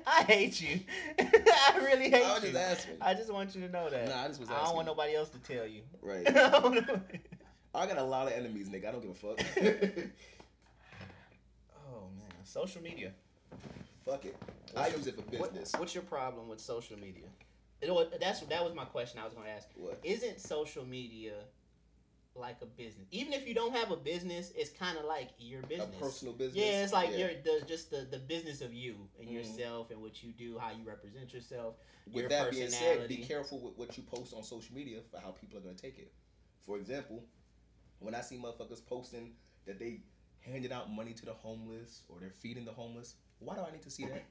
I hate you. I really hate I was you. just asking. I just want you to know that. Nah, I just was asking. I don't want nobody else to tell you. Right. I got a lot of enemies, nigga. I don't give a fuck. Oh, man, social media. fuck it. I use it for What- business. what's your problem with social media? It that's that was my question. I was going to ask. What? Isn't social media like a business? Even if you don't have a business, it's kind of like your business, A personal business. Yeah, it's like Yeah. your the, just the, the business of you and Mhm. yourself and what you do, how you represent yourself. With your that being said, be careful with what you post on social media for how people are gonna take it. For example, when I see motherfuckers posting that they handed out money to the homeless or they're feeding the homeless, why do I need to see that?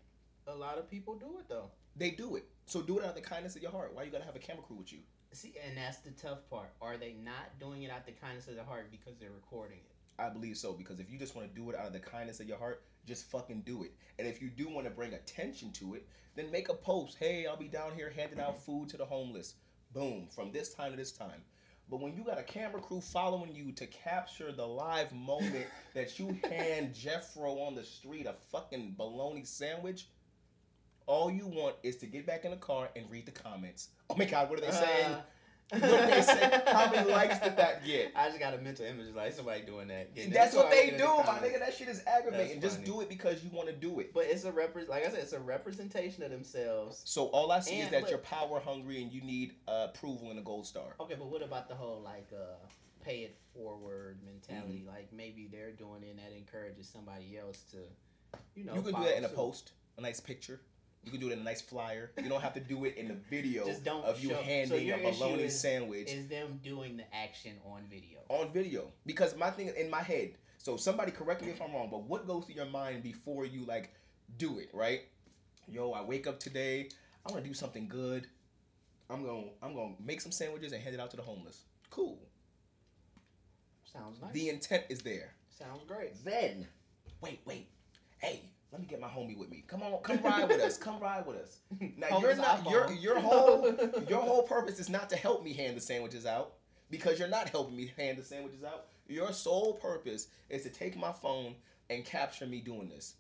A lot of people do it though. They do it. So do it out of the kindness of your heart. Why you gotta have a camera crew with you? See, and that's the tough part. Are they not doing it out of the kindness of their heart because they're recording it? I believe so because if you just want to do it out of the kindness of your heart, just fucking do it. And if you do want to bring attention to it, then make a post. Hey, I'll be down here handing out food to the homeless. Boom, from this time to this time. But when you got a camera crew following you to capture the live moment that you hand Jeffro on the street a fucking bologna sandwich, all you want is to get back in the car and read the comments. Oh my god, what are they saying? Uh, What are they saying? How many likes did that get? I just got a mental image of like somebody doing that. getting That's what they do, the my nigga. That shit is aggravating. Just do it because you want to do it. But it's a repre- like I said, it's a representation of themselves. So all I see is that but- you're power hungry and you need uh, approval and a gold star. Okay, but what about the whole like uh pay it forward Mm-hmm. mentality? Like maybe they're doing it and that encourages somebody else to, you know, you can do that in a post, a nice picture. You can do it in a nice flyer. You don't have to do it in the video Just don't of you show- handing your a bologna is- sandwich Is them doing the action on video? on video. Because my thing in my head. So somebody correct me if I'm wrong, but what goes through your mind before you like do it, right? Yo, I wake up today. I want to do something good. I'm gonna I'm gonna make some sandwiches and hand it out to the homeless. Cool. Sounds nice. The intent is there. Sounds great. Then, wait, wait. Hey, let me get my homie with me. Come on, come ride with us. Come ride with us. Now Hold you're not your iPhone. your whole your whole purpose is not to help me hand the sandwiches out because you're not helping me hand the sandwiches out. Your sole purpose is to take my phone and capture me doing this.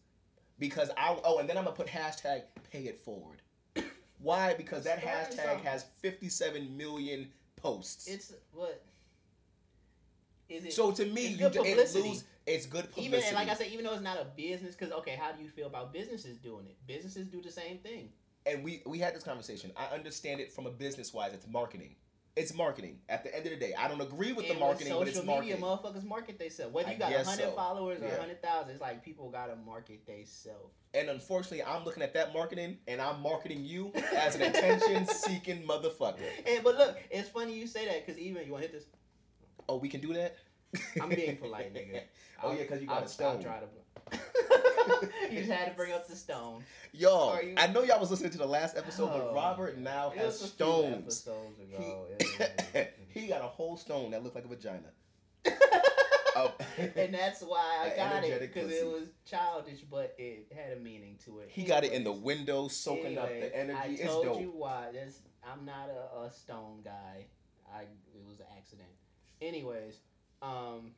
Because I oh and then I'm gonna put hashtag pay it forward. Why? Because that hashtag has 57 million posts. It's what is it? so to me, it's you good ju- it publicity. lose, it's good publicity. even and like I said, even though it's not a business, because okay, how do you feel about businesses doing it? Businesses do the same thing. and we we had this conversation. I understand it from a business wise. It's marketing. It's marketing. At the end of the day, I don't agree with and the marketing, but social it's media, marketing. motherfuckers market themselves. Whether you got hundred so. followers or Yeah. hundred thousand, it's like people gotta market themselves. And unfortunately, I'm looking at that marketing, and I'm marketing you as an attention-seeking motherfucker. And but look, it's funny you say that because even you want to hit this. Oh, we can do that. I'm being polite, nigga. Oh yeah, because you got I'll, a stone. I'll try to. you just had to bring up the stone. Yo, you- I know y'all was listening to the last episode, Oh. but Robert now has stones. He, he got a whole stone that looked like a vagina. Oh. and that's why I got it because it was childish, but it had a meaning to it. He got it in the window, soaking up the energy. I told you why. That's, I'm not a, a stone guy. I it was an accident. Anyways, um,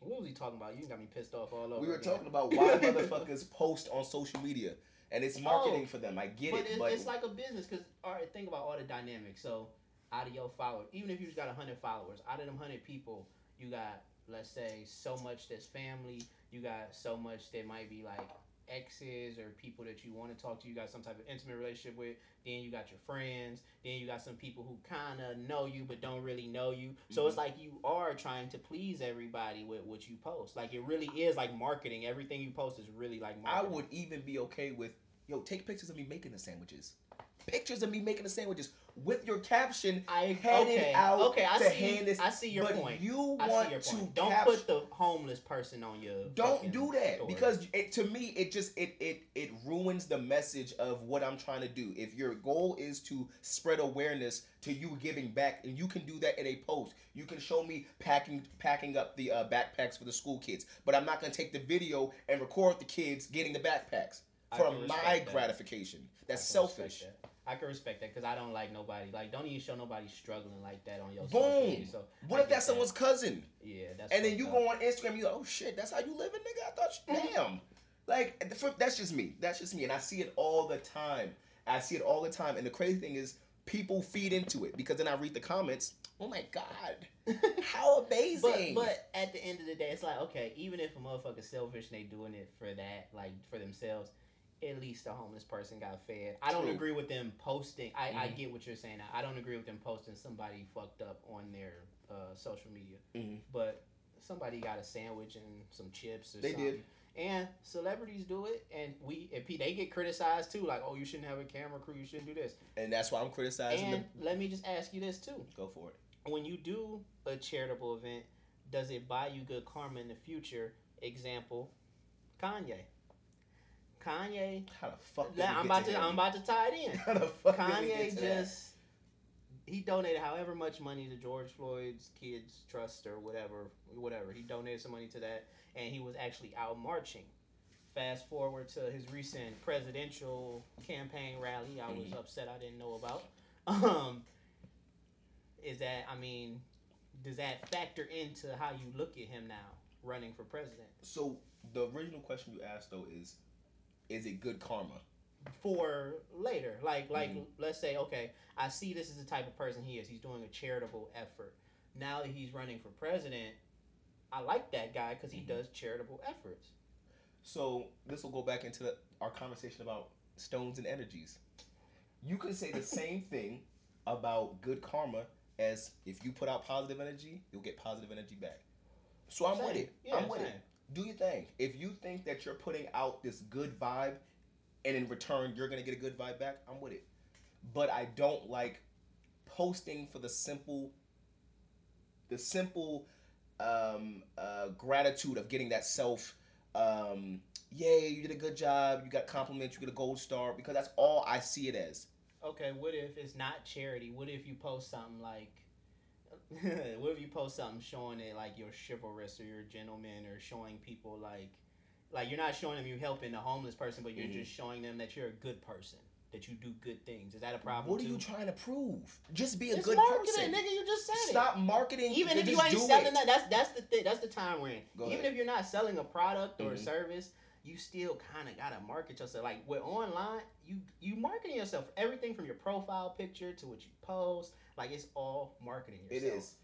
what was he talking about? You got me pissed off all over. We were again. talking about why motherfuckers post on social media, and it's marketing Oh, for them. I get but it, it's, but it's like a business because all right, think about all the dynamics. So out of your followers, even if you just got hundred followers, out of them hundred people, you got let's say so much that's family. You got so much that might be like exes or people that you want to talk to. You got some type of intimate relationship with. Then you got your friends. Then you got some people who kind of know you but don't really know you. So it's mm-hmm. like you are trying to please everybody with what you post. Like it really is like marketing. Everything you post is really like I would even be okay with yo take pictures of me making the sandwiches, pictures of me making the sandwiches with your caption. I headed okay, out okay. I to see. hand this- I see your but point. you I want to. Don't cap- put the homeless person on your. Don't do that story. because it, to me it just it it it ruins the message of what I'm trying to do. If your goal is to spread awareness to you giving back, and you can do that in a post. You can show me packing packing up the uh, backpacks for the school kids, but I'm not gonna take the video and record the kids getting the backpacks for my that. gratification. That's I can respect selfish. that. I can respect that because I don't like nobody. Like, don't even show nobody struggling like that on your Boom. social media. So What I if that's that. someone's cousin? Yeah, that's. And then you up. go on Instagram, you like, oh shit, that's how you living, nigga. I thought, you, mm-hmm. damn, Like that's just me. That's just me, and I see it all the time. I see it all the time, and the crazy thing is, people feed into it because then I read the comments. Oh my god, how amazing! But, but at the end of the day, it's like okay, even if a motherfucker's selfish and they doing it for that, like for themselves, at least a homeless person got fed. I don't True. agree with them posting. I, I Mhm. get what you're saying. I don't agree with them posting somebody fucked up on their uh, social media. Mhm. But somebody got a sandwich and some chips or They something. did. And celebrities do it, and we and pe- they get criticized too. Like, oh, you shouldn't have a camera crew. You shouldn't do this. and that's why I'm criticizing And them. let me just ask you this too: Go for it. when you do a charitable event, does it buy you good karma in the future? Example, Kanye. Kanye. How the fuck? Now, I'm about to. him? I'm about to tie it in. How the fuck Kanye just he donated however much money to George Floyd's kids trust or whatever, whatever. He donated some money to that, and he was actually out marching. Fast forward to his recent presidential campaign rally, I was Mhm. upset I didn't know about. Um, is that I mean, does that factor into how you look at him now running for president? So the original question you asked though is, is it good karma? for later. Like like Mhm. let's say, okay, I see this is the type of person he is. He's doing a charitable effort. Now that he's running for president, I like that guy because he Mhm. does charitable efforts. So this will go back into the, our conversation about stones and energies. You can say the same thing about good karma as if you put out positive energy, you'll get positive energy back. So I'm with it. Yeah, I'm with it. Do your thing. If you think that you're putting out this good vibe and in return you're gonna get a good vibe back, I'm with it. But I don't like posting for the simple the simple um, uh, gratitude of getting that self um, yay, you did a good job, you got compliments, you get a gold star, because that's all I see it as. Okay, what if it's not charity? What if you post something like what if you post something showing it like you're chivalrous or you're a gentleman or showing people like like you're not showing them you helping the homeless person, but you're Mhm. just showing them that you're a good person, that you do good things. Is that a problem What are too? you trying to prove? Just be a It's good marketing, person. nigga. You just said it. Stop marketing. Even if you ain't selling it. that, that's that's the thing. That's the time we're in. Go Even ahead. if you're not selling a product or a Mhm. service, you still kind of gotta market yourself. Like with online, you you marketing yourself. Everything from your profile picture to what you post, like it's all marketing It yourself. is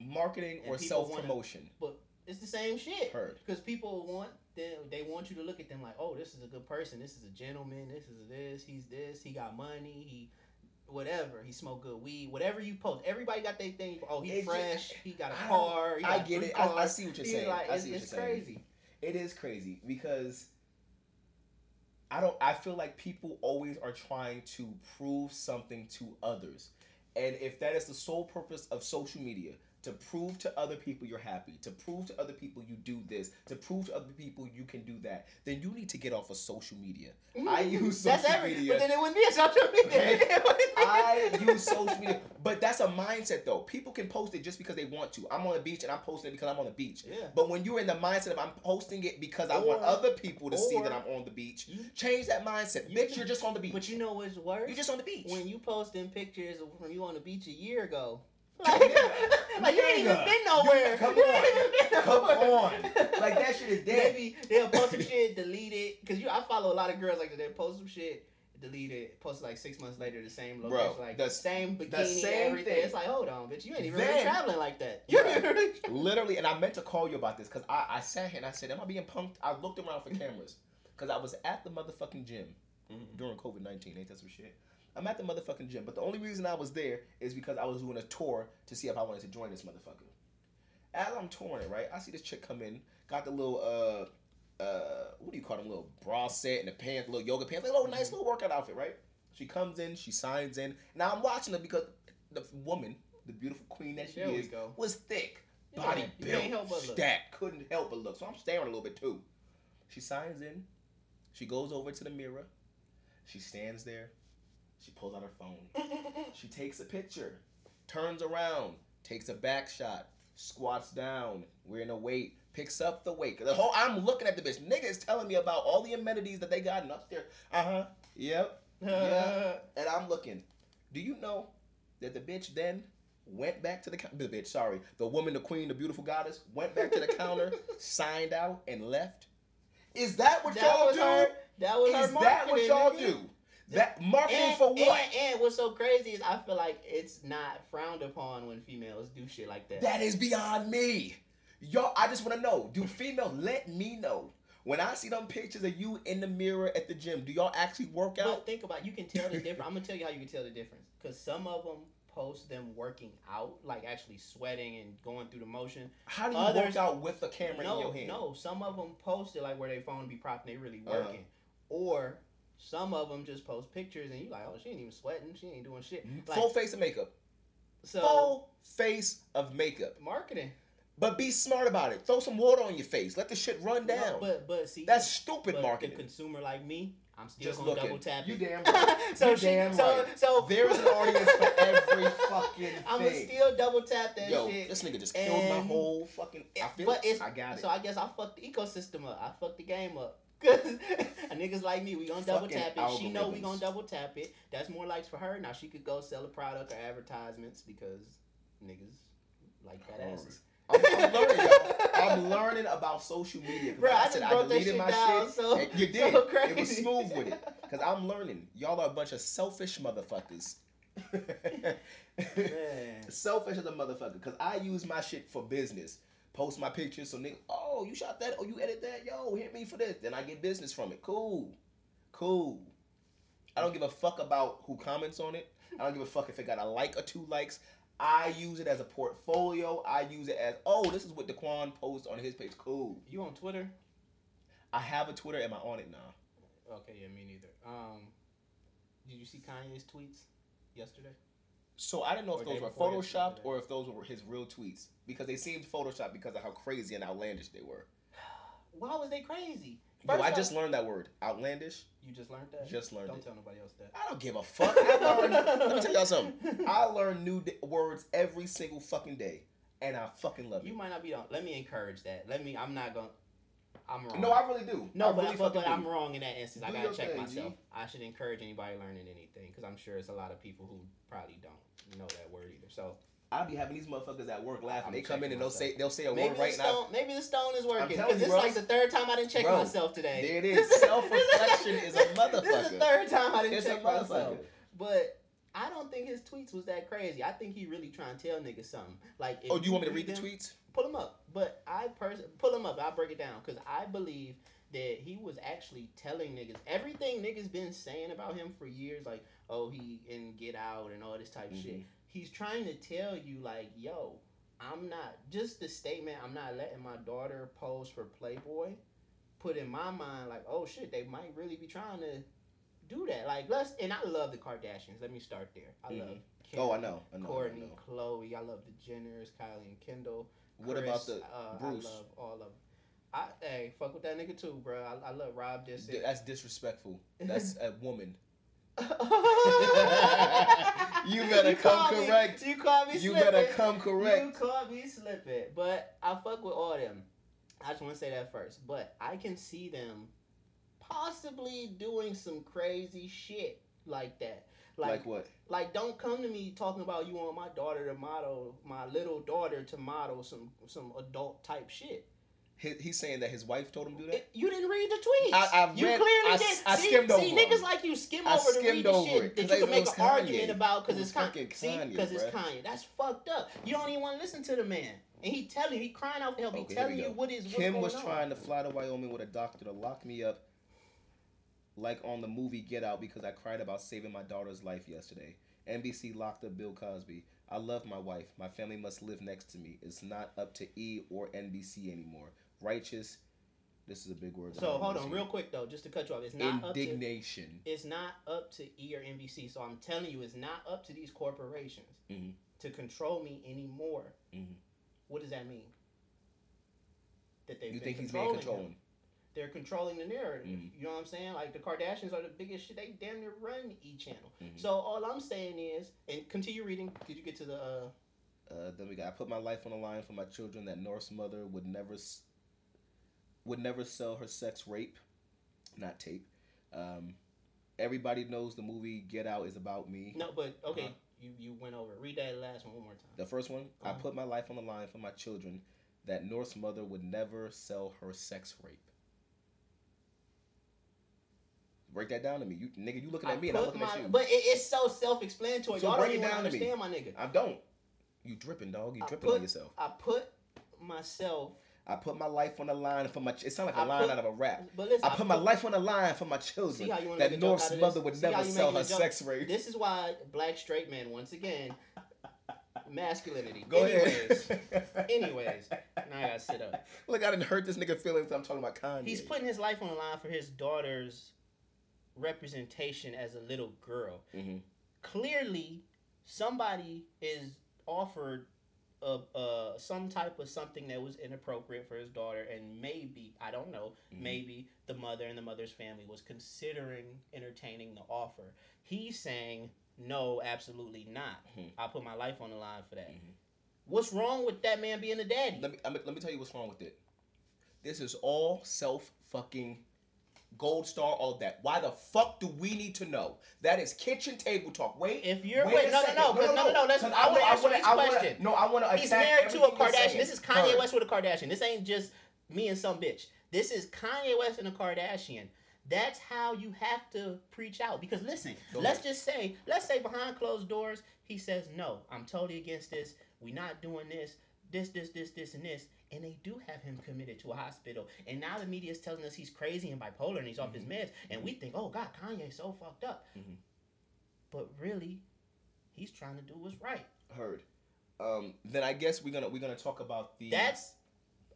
marketing And or self promotion. But it's the same shit. Heard. Because people want them, they want you to look at them like, oh, this is a good person. This is a gentleman. This is this. He's this. He got money. He, whatever. He smoke good weed. Whatever you post, everybody got their thing. Oh, he It ju- fresh. he got a car. He I get it. I, I see what you're saying. like, I it's, see what you're saying. crazy. It is crazy because I don't. I feel like people always are trying to prove something to others, and if that is the sole purpose of social media. To prove to other people you're happy, to prove to other people you do this, to prove to other people you can do that, then you need to get off of social media. Mm-hmm. I use That's social every, media. But then it wouldn't be a social media. I use social media, but that's a mindset though. People can post it just because they want to. I'm on the beach and I'm posting it because I'm on the beach. Yeah. But when you're in the mindset of I'm posting it because I want other people to see that I'm on the beach, You- change that mindset. You Bitch, you're just on the beach. But you know what's worse? You're just on the beach. when you posting pictures of when you on the beach a year ago. Like, like you ain't even been nowhere. come on. ain't even been Come on. Like, that shit is dead. Maybe they'll post some shit, delete it. Cause you, I follow a lot of girls like that. They post some shit, delete it, post like six months later, the same Bro, location, like the- the same the bikini, same everything. thing. It's like, hold on, bitch, you ain't even Then- really traveling like that. You really Literally, and I meant to call you about this because I, I sat here and I said, Am I being punked? I looked around for cameras because I was at the motherfucking gym mm-hmm. during COVID 19. Ain't that some shit? I'm at the motherfucking gym, but the only reason I was there is because I was doing a tour to see if I wanted to join this motherfucker. As I'm touring it, right, I see this chick come in, got the little, uh, uh, what do you call them, little bra set and the pants, little yoga pants, like a little nice little workout outfit, right? She comes in, she signs in. Now I'm watching her because the woman, the beautiful queen that she There is, go. was thick, Yeah, body built, help but look. stacked, couldn't help but look. So I'm staring a little bit too. She signs in. She goes over to the mirror. She stands there. She pulls out her phone. She takes a picture, turns around, takes a back shot, squats down, wearing a weight, picks up the weight. The whole I'm looking at the bitch. Nigga is telling me about all the amenities that they got in upstairs. Uh huh. Yep. Yeah. And I'm looking. Do you know that the bitch then went back to the counter? The bitch, sorry, the woman, the queen, the beautiful goddess, went back to the counter, signed out, and left. Is that what That y'all was do? her. That was her Is that what marketing, y'all nigga. do? That marketing And, for what? And, and what's so crazy is I feel like it's not frowned upon when females do shit like that. That is beyond me. Y'all, I just want to know. Do females let me know when I see them pictures of you in the mirror at the gym? Do y'all actually work out? But think about it, you can tell the difference. I'm gonna tell you how you can tell the difference. Cause some of them post them working out, like actually sweating and going through the motion. How do you others- work out with the camera in no, your hand? no. Some of them post it like where they phone be propped, and they really Uh-huh. working. Or some of them just post pictures and you like, oh, she ain't even sweating. She ain't doing shit. Mm, like, Full face of makeup. so Full face of makeup. marketing. But be smart about it. Throw some water on your face. Let the shit run No, down. but but see, That's stupid but marketing. The consumer like me, I'm still Just gonna looking. double tap You damn right. so You she, damn so right. so There is an audience for every fucking I'm gonna thing. still double tap that Yo, shit. this nigga just killed my whole fucking. I feel but it. it's I got it. so I guess I fucked the ecosystem up. I fucked the game up. Cause niggas like me, we gonna double Fucking tap it. She know we algorithms. gonna double tap it. That's more likes for her. Now she could go sell a product or advertisements because niggas like fat Alright. asses. I'm, I'm learning, y'all. I'm learning about social media. Bro, like I I just said, I broke that deleted shit my down shit. so- and you so did. it was smooth with it. Cause I'm learning. Y'all are a bunch of selfish motherfuckers. Selfish as a motherfucker. Cause I use my shit for business. Post my pictures so nigga, oh, you shot that, oh, you edit that, yo, hit me for this. Then I get business from it. Cool. Cool. I don't give a fuck about who comments on it. I don't give a fuck if it got a like or two likes. I use it as a portfolio. I use it as, oh, this is what Daquan posts on his page. Cool. You on Twitter? I have a Twitter. Am I on it now? Okay, yeah, me neither. Um, did you see Kanye's tweets yesterday? So I didn't know if those were photoshopped or if those were his real tweets because they seemed photoshopped because of how crazy and outlandish they were. Why was they crazy? Yo, I just learned that word. Outlandish. You just learned that. Just learned Don't it. tell nobody else that. I don't give a fuck. I learn, let me tell y'all something. I learn new di- words every single fucking day, and I fucking love it. You might not be on. Let me encourage that. Let me. I'm not gonna. I'm wrong. no, I really do. No, I but, really but, but I'm wrong in that instance. I gotta check thing, myself. G. I should encourage anybody learning anything because I'm sure it's a lot of people who probably don't know that word either. So I'll be having these motherfuckers at work laughing. I'm they come in and they'll myself. say they'll say a maybe word the right stone, maybe the stone is working because you, it's bro. like the third time I didn't check Bro, myself today. There it is. Self-reflection is a motherfucker. This is the third time I didn't It's a check myself. But I don't think his tweets was that crazy. I think he really trying to tell niggas something. Like, if Oh, do you want me to read the them- tweets? Pull them up. But I person pull them up. I'll break it down because I believe that he was actually telling niggas everything niggas been saying about him for years. Like, oh, he in Get Out and all this type of shit. He's trying to tell you like, yo, I'm not just the statement. I'm not letting my daughter pose for Playboy. Put in my mind like, oh shit, they might really be trying to do that. Like, let's. And I love the Kardashians. Let me start there. I Mhm. love. Oh, I know. I know. I Kourtney, know. Khloé. I love the Jenners, Kylie and Kendall. What Kris, about the uh, Bruce? I love all of them. I hey, fuck with that nigga too, bro. I, I love Rob D- Disick. That's disrespectful. That's a woman. you better come caught me- correct. you caught me You slipping. better come correct. You correct. caught me slipping. But I fuck with all them. I just want to say that first. But I can see them possibly doing some crazy shit like that. Like, Like, what? like, don't come to me talking about you want my daughter to model, my little daughter to model some some adult type shit. He, he's saying that his wife told him to do that. You didn't read the tweets. I- I you read- clearly I- did. I see, skimmed see, over 'em. niggas like you skim over to read the shit it, that you can make an argument about because It it's Kanye. See, because it's. Kanye. That's fucked up. You don't even want to listen to the man, and he telling you, he crying out for help. Okay, he telling you what is what's Kim was on. trying to fly to Wyoming with a doctor to lock me up, like on the movie Get Out, because I cried about saving my daughter's life yesterday. NBC locked up Bill Cosby. I love my wife. My family must live next to me. It's not up to E or NBC anymore. Righteous. This is a big word. So hold on, real quick though, just to cut you off. It's not up to Indignation. it's not up to E or NBC. So I'm telling you, it's not up to these corporations Mhm. to control me anymore. Mhm. What does that mean? That they You think he's being controlling? They're controlling the narrative. Mhm. You know what I'm saying? Like the Kardashians are the biggest shit. They damn near run E channel. Mhm. So all I'm saying is, and continue reading. Did you get to the? uh Uh, then we got. I put my life on the line for my children. That North's mother would never, s- would never sell her sex rape, not tape. Um, everybody knows the movie Get Out is about me. No, but okay, Uh-huh. you you went over. Read that last one one more time. The first one, I Uh-huh. put my life on the line for my children. That North's mother would never sell her sex rape. Break that down to me. You nigga, you looking I at me and I'm looking my, at you. But it, it's so self-explanatory. So Y'all break don't it down to me. understand, my nigga. I don't. You dripping, dog. You I dripping on yourself. I put myself. I put my life on the line for my. It sounds like a I line put- out of a rap. But listen, I put my life on the line for my children. See how you wanna that make a joke North's mother would See never sell her sex ray. This is why black straight men, once again, masculinity. Go anyways, ahead. anyways, now I gotta sit up. Look, I didn't hurt this nigga feelings. I'm talking about Kanye. He's putting his life on the line for his daughter's representation as a little girl. Mhm. Clearly, somebody is offered a, uh, some type of something that was inappropriate for his daughter, and maybe I don't know. Mhm. Maybe the mother and the mother's family was considering entertaining the offer. He's saying no, absolutely not. Mhm. I'll put my life on the line for that. Mhm. What's wrong with that man being a daddy? Let me let me tell you what's wrong with it. This is all self fucking gold star. All that. Why the fuck do we need to know? That is kitchen table talk. Wait. If you're wait wait, no, no, no, 'cause- no, no, no, let's- 'cause I wanna wanna- answer this wanna- question. No, I want to. He's married to a Kardashian. This is Kanye. West with a Kardashian. This ain't just me and some bitch. This is Kanye West and a Kardashian. That's how you have to preach out. Because listen, Go let's ahead. just say, let's say behind closed doors, he says, No, I'm totally against this. we not doing this, this, this, this, this, and this. And they do have him committed to a hospital. And now the media is telling us he's crazy and bipolar and he's off his meds. And we think, oh God, Kanye's so fucked up. Mhm. But really, he's trying to do what's right. Heard. Um, then I guess we're gonna we're gonna talk about the. That's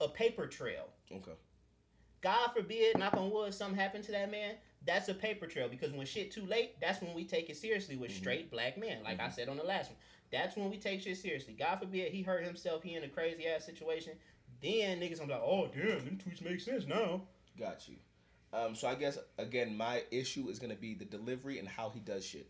a paper trail. okay. God forbid, knock on wood, something happened to that man. That's a paper trail because when shit too late, that's when we take it seriously with Mhm. straight black men. Like I Mhm. said on the last one, that's when we take shit seriously. God forbid he hurt himself, he in a crazy ass situation. Then niggas gonna be like, oh damn, them tweets make sense now. Got you. Um, so I guess again, my issue is gonna be the delivery and how he does shit.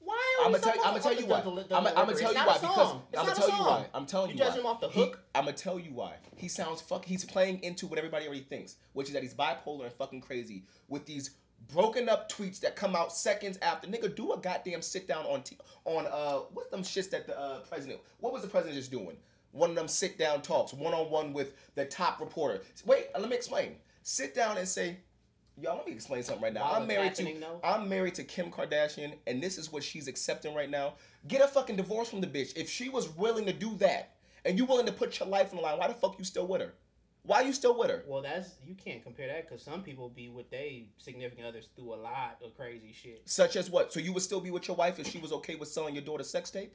Why I'm gonna tell you. I'm gonna tell you why. I'm gonna tell you why because I'm gonna tell you why. I'm telling You you judge him off the hook? I'm gonna tell you why. He sounds fuck. He's playing into what everybody already thinks, which is that he's bipolar and fucking crazy with these broken up tweets that come out seconds after. Nigga, do a goddamn sit down on t- on uh what's them shits that the uh, president? What was the president just doing? One of them sit down talks, one on one with the top reporter. Wait, let me explain. Sit down and say, y'all. Let me explain something right now. While I'm married to though? I'm married to Kim Kardashian, and this is what she's accepting right now. Get a fucking divorce from the bitch. If she was willing to do that, and you willing to put your life on the line, why the fuck you still with her? Why you still with her? Well, that's you can't compare that because some people be with they significant others through a lot of crazy shit. Such as what? So you would still be with your wife if she was okay with selling your daughter sex tape?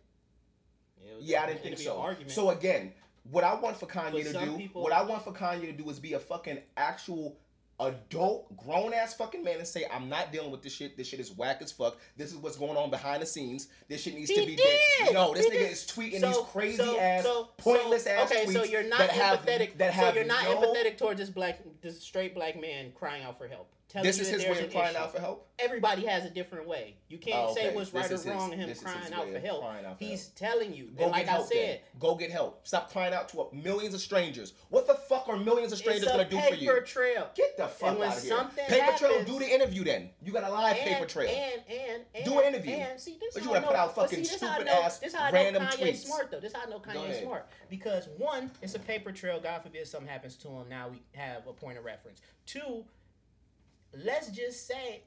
Was- Yeah, I didn't think so. So again, what I want for Kanye to do, people- what I want for Kanye to do is be a fucking actual adult, grown ass fucking man and say, I'm not dealing with this shit. This shit is whack as fuck. This is what's going on behind the scenes. This shit needs He to be did! No, this He nigga did. is tweeting So- these crazy so- ass, so- pointless ass okay, tweets. so you're not that have, empathetic. That so you're not no, empathetic towards this black, this straight black man crying out for help. Telling This is his way of crying issue. out for help. Everybody has a different way. You can't Oh, say okay. what's This right or his- wrong in him crying out for help. crying out for He's help. telling you. Go like help. I said, then. Go get help. Stop crying out to millions of strangers. What the fuck are millions of strangers gonna do for you? paper trail. Get the fuck out of here. something Paper trail, do the interview then. You got a live and, paper trail. And and and Do an interview. And see, this But you wanna put out fucking see, this how I stupid ass random tweets. smart though. This how I know ahead. smart because one, it's a paper trail. God forbid something happens to him. Now we have a point of reference. Two, let's just say,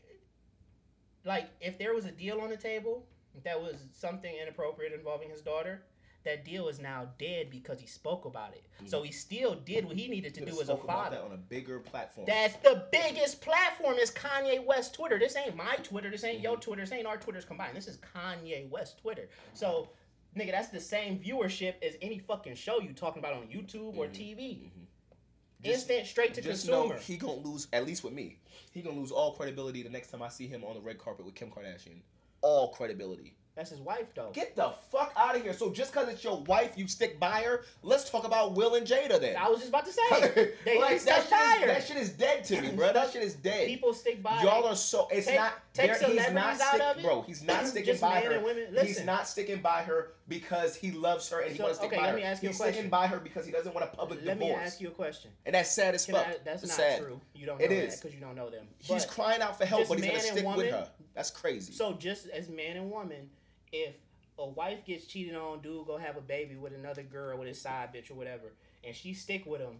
like, if there was a deal on the table that was something inappropriate involving his daughter. That deal is now dead because he spoke about it. Mm-hmm. So he still did what he needed to do as a father. that on a bigger platform. That's the biggest platform is Kanye West Twitter. This ain't my Twitter. This ain't Mm-hmm. your Twitter. This ain't our Twitters combined. This is Kanye West Twitter. So, nigga, that's the same viewership as any fucking show you talking about on YouTube or mm-hmm. TV. Mm-hmm. Just- Instant, straight to Just consumer. know he gonna lose at least with me. He gonna lose all credibility the next time I see him on the red carpet with Kim Kardashian. All credibility. that's his wife, though. Get the fuck out of here. So just cause it's your wife, you stick by her. Let's talk about Will and Jada then. I was just about to say. They, like, that, shit is, that shit is dead to me, bro. That shit is dead. People stick by Y'all are so. It's Take- not. Take there- he's not celebrities out of it. bro. He's not sticking by her. He's not sticking by her because he loves her and he wants to stick okay, by let her. me ask you a He's sticking by her because he doesn't want a public Let me ask you a question. and that's sad as Can fuck. I, that's It's not sad. true. You don't know It that is. because you don't know them. He's crying out for help, but he's gonna stick with her. That's crazy. So just as man and woman, if a wife gets cheated on, dude go have a baby with another girl with his side bitch or whatever, and she stick with him,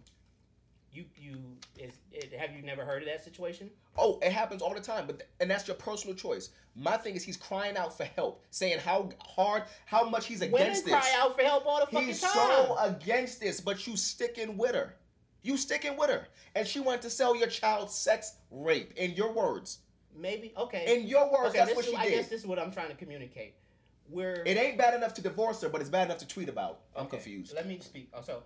You you is it, have you never heard of that situation? Oh, it happens all the time, but th- and that's your personal choice. My thing is he's crying out for help, saying how hard, how much he's against this. Women against cry out for help all the fucking He's time. so against this, but you sticking with her. You sticking with her, and she wanted to sell your child sex rape. In your words, Maybe okay. in your words, okay, that's this what is, she I did. guess this is what I'm trying to communicate. We're It ain't bad enough to divorce her, but it's bad enough to tweet about. I'm Okay, confused. Let me speak. Oh, so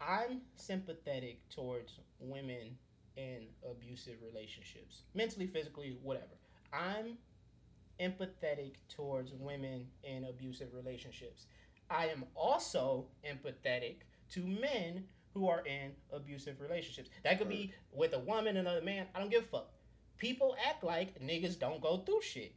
I'm sympathetic towards women in abusive relationships, mentally, physically, whatever. I'm empathetic towards women in abusive relationships. I am also empathetic to men who are in abusive relationships. That could be with a woman and another man. I don't give a fuck. People act like niggas don't go through shit.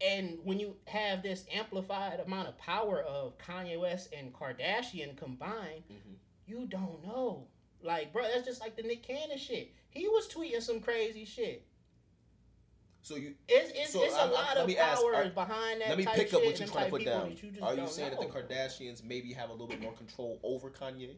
And when you have this amplified amount of power of Kanye West and Kardashian combined, Mhm. You don't know. Like, bro, that's just like the Nick Cannon shit. He was tweeting some crazy shit. So you It's, it's, So, it's a I'm- I'm- lot let of me ask, power are- behind that let me pick up what you're trying to put down. you Are you saying know. that the Kardashians maybe have a little bit more control over Kanye,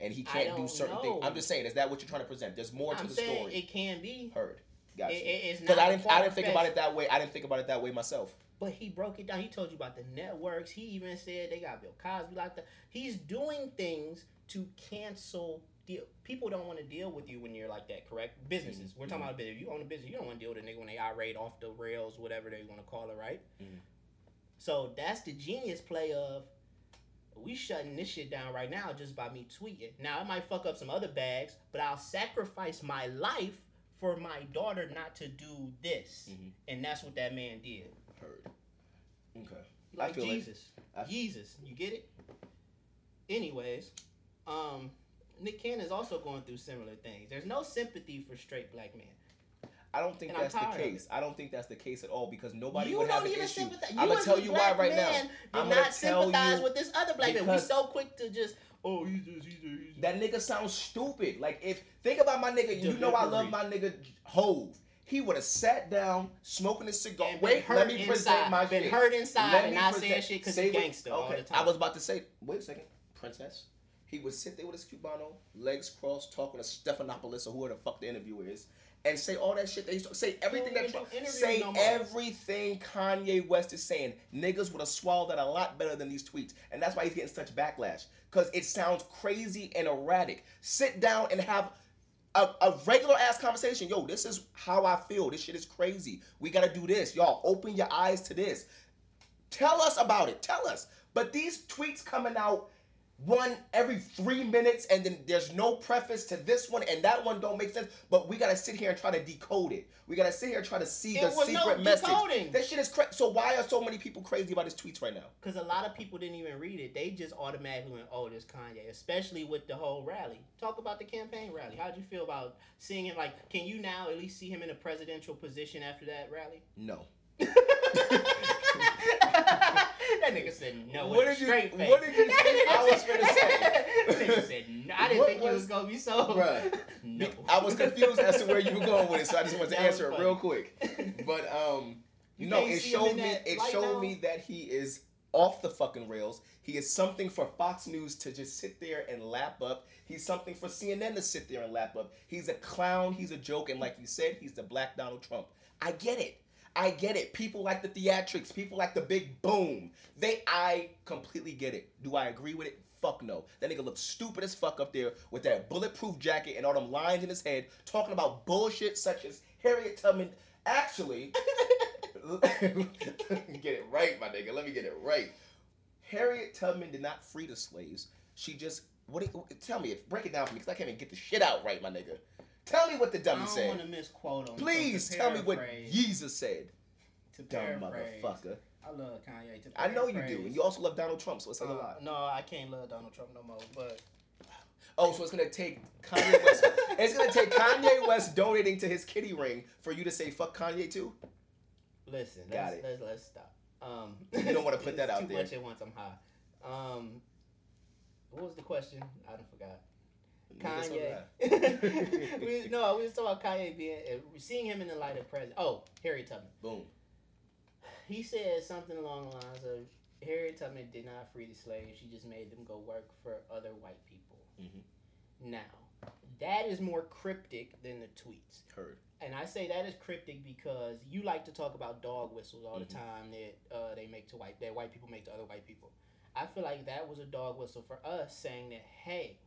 and he can't do certain know. things? I'm just saying, is that what you're trying to present? There's more to I'm the story. it can be. Heard. Gotcha. It, Because I didn't, I didn't think about it that way. I didn't think about it that way myself. But he broke it down. He told you about the networks. He even said they got Bill Cosby like that. He's doing things to cancel deal. People don't want to deal with you when you're like that, correct? Businesses. Mm-hmm. We're talking about a business. You own a business. You don't want to deal with a nigga when they irate off the rails, whatever they want to call it, right? Mhm. So that's the genius play of we shutting this shit down right now just by me tweeting. Now I might fuck up some other bags, but I'll sacrifice my life for my daughter not to do this. Mhm. And that's what that man did. Heard. Okay. Like. Jesus. I- Jesus. You get it? Anyways, um, Nick is also going through similar things. There's no sympathy for straight black men. I don't think And that's the case. I don't think that's the case at all because nobody you would have an even issue. I'm gonna tell you why right now. I'm gonna not tell sympathize you with this other black man. We so quick to just, oh, he's this, he's this, he's this. That nigga sounds stupid. Like if think about my nigga, you know I love my nigga Hove. He would have sat down, smoking a cigar. And Wait, hurt let me inside, present my been shit. hurt inside Let and not saying shit because he's gangster all the time. I was about to say, wait a second, princess. He would sit there with his cubano, legs crossed, talking to Stephanopoulos or whoever the fuck the interviewer is, and say all that shit. He's say everything that Trump, say no everything Kanye West is saying. Niggas would have swallowed that a lot better than these tweets, and that's why he's getting such backlash because it sounds crazy and erratic. Sit down and have. A, a regular ass conversation. Yo, this is how I feel. This shit is crazy. We gotta do this. Y'all, open your eyes to this. Tell us about it. Tell us. But these tweets coming out one every three minutes, and then there's no preface to this one, and that one don't make sense. But we gotta sit here and try to decode it. We gotta sit here and try to see It the was no secret message. decoding. That shit is crazy. So why are so many people crazy about his tweets right now? Because a lot of people didn't even read it. They just automatically went, oh, this Kanye, especially with the whole rally. Talk about the campaign rally. How'd you feel about seeing him? Like, can you now at least see him in a presidential position after that rally? No. that nigga said no What did you- straight face. what did you think I was gonna say? That nigga said no. I didn't What think he was was- gonna be so. Bruh. No. I was confused as to where you were going with it, so I just wanted to That answer it real quick. But um, You no, it showed me. It showed now? me that he is off the fucking rails. He is something for Fox News to just sit there and lap up. He's something for CNN to sit there and lap up. He's a clown. He's a joke, and like you said, he's the Black Donald Trump. I get it. I get it. People like the theatrics. People like the big boom. They, I completely get it. Do I agree with it? Fuck no. That nigga looks stupid as fuck up there with that bulletproof jacket and all them lines in his head, talking about bullshit such as Harriet Tubman. Actually, get it right, my nigga. Let me get it right. Harriet Tubman did not free the slaves. She just what? It, tell me, break it down for me, because I can't even get the shit out right, my nigga. Tell me what the I dummy don't said. want to misquote him. Please to tell me what Jesus said. To Dumb motherfucker. I love Kanye. To I know you do, and you also love Donald Trump, so it's like a uh, lot. No, I can't love Donald Trump no more. But Oh, so it's gonna take Kanye West. it's gonna take Kanye West donating to his kitty ring for you to say fuck Kanye too. listen, Got let's, it. let's let's stop. Um, You don't wanna put that out too there. much at once. I'm high. Um, what was the question? I don't forgot. Kanye. we, no, we was talking about Kanye being uh, seeing him in the light of present. Oh, Harry Tubman. Boom. He said something along the lines of Harriet Tubman did not free the slaves. She just made them go work for other white people. Mhm. Now, That is more cryptic than the tweets. Heard. And I say that is cryptic because you like to talk about dog whistles all Mhm. the time that uh, they make to white that white people make to other white people. I feel like that was a dog whistle for us saying that hey,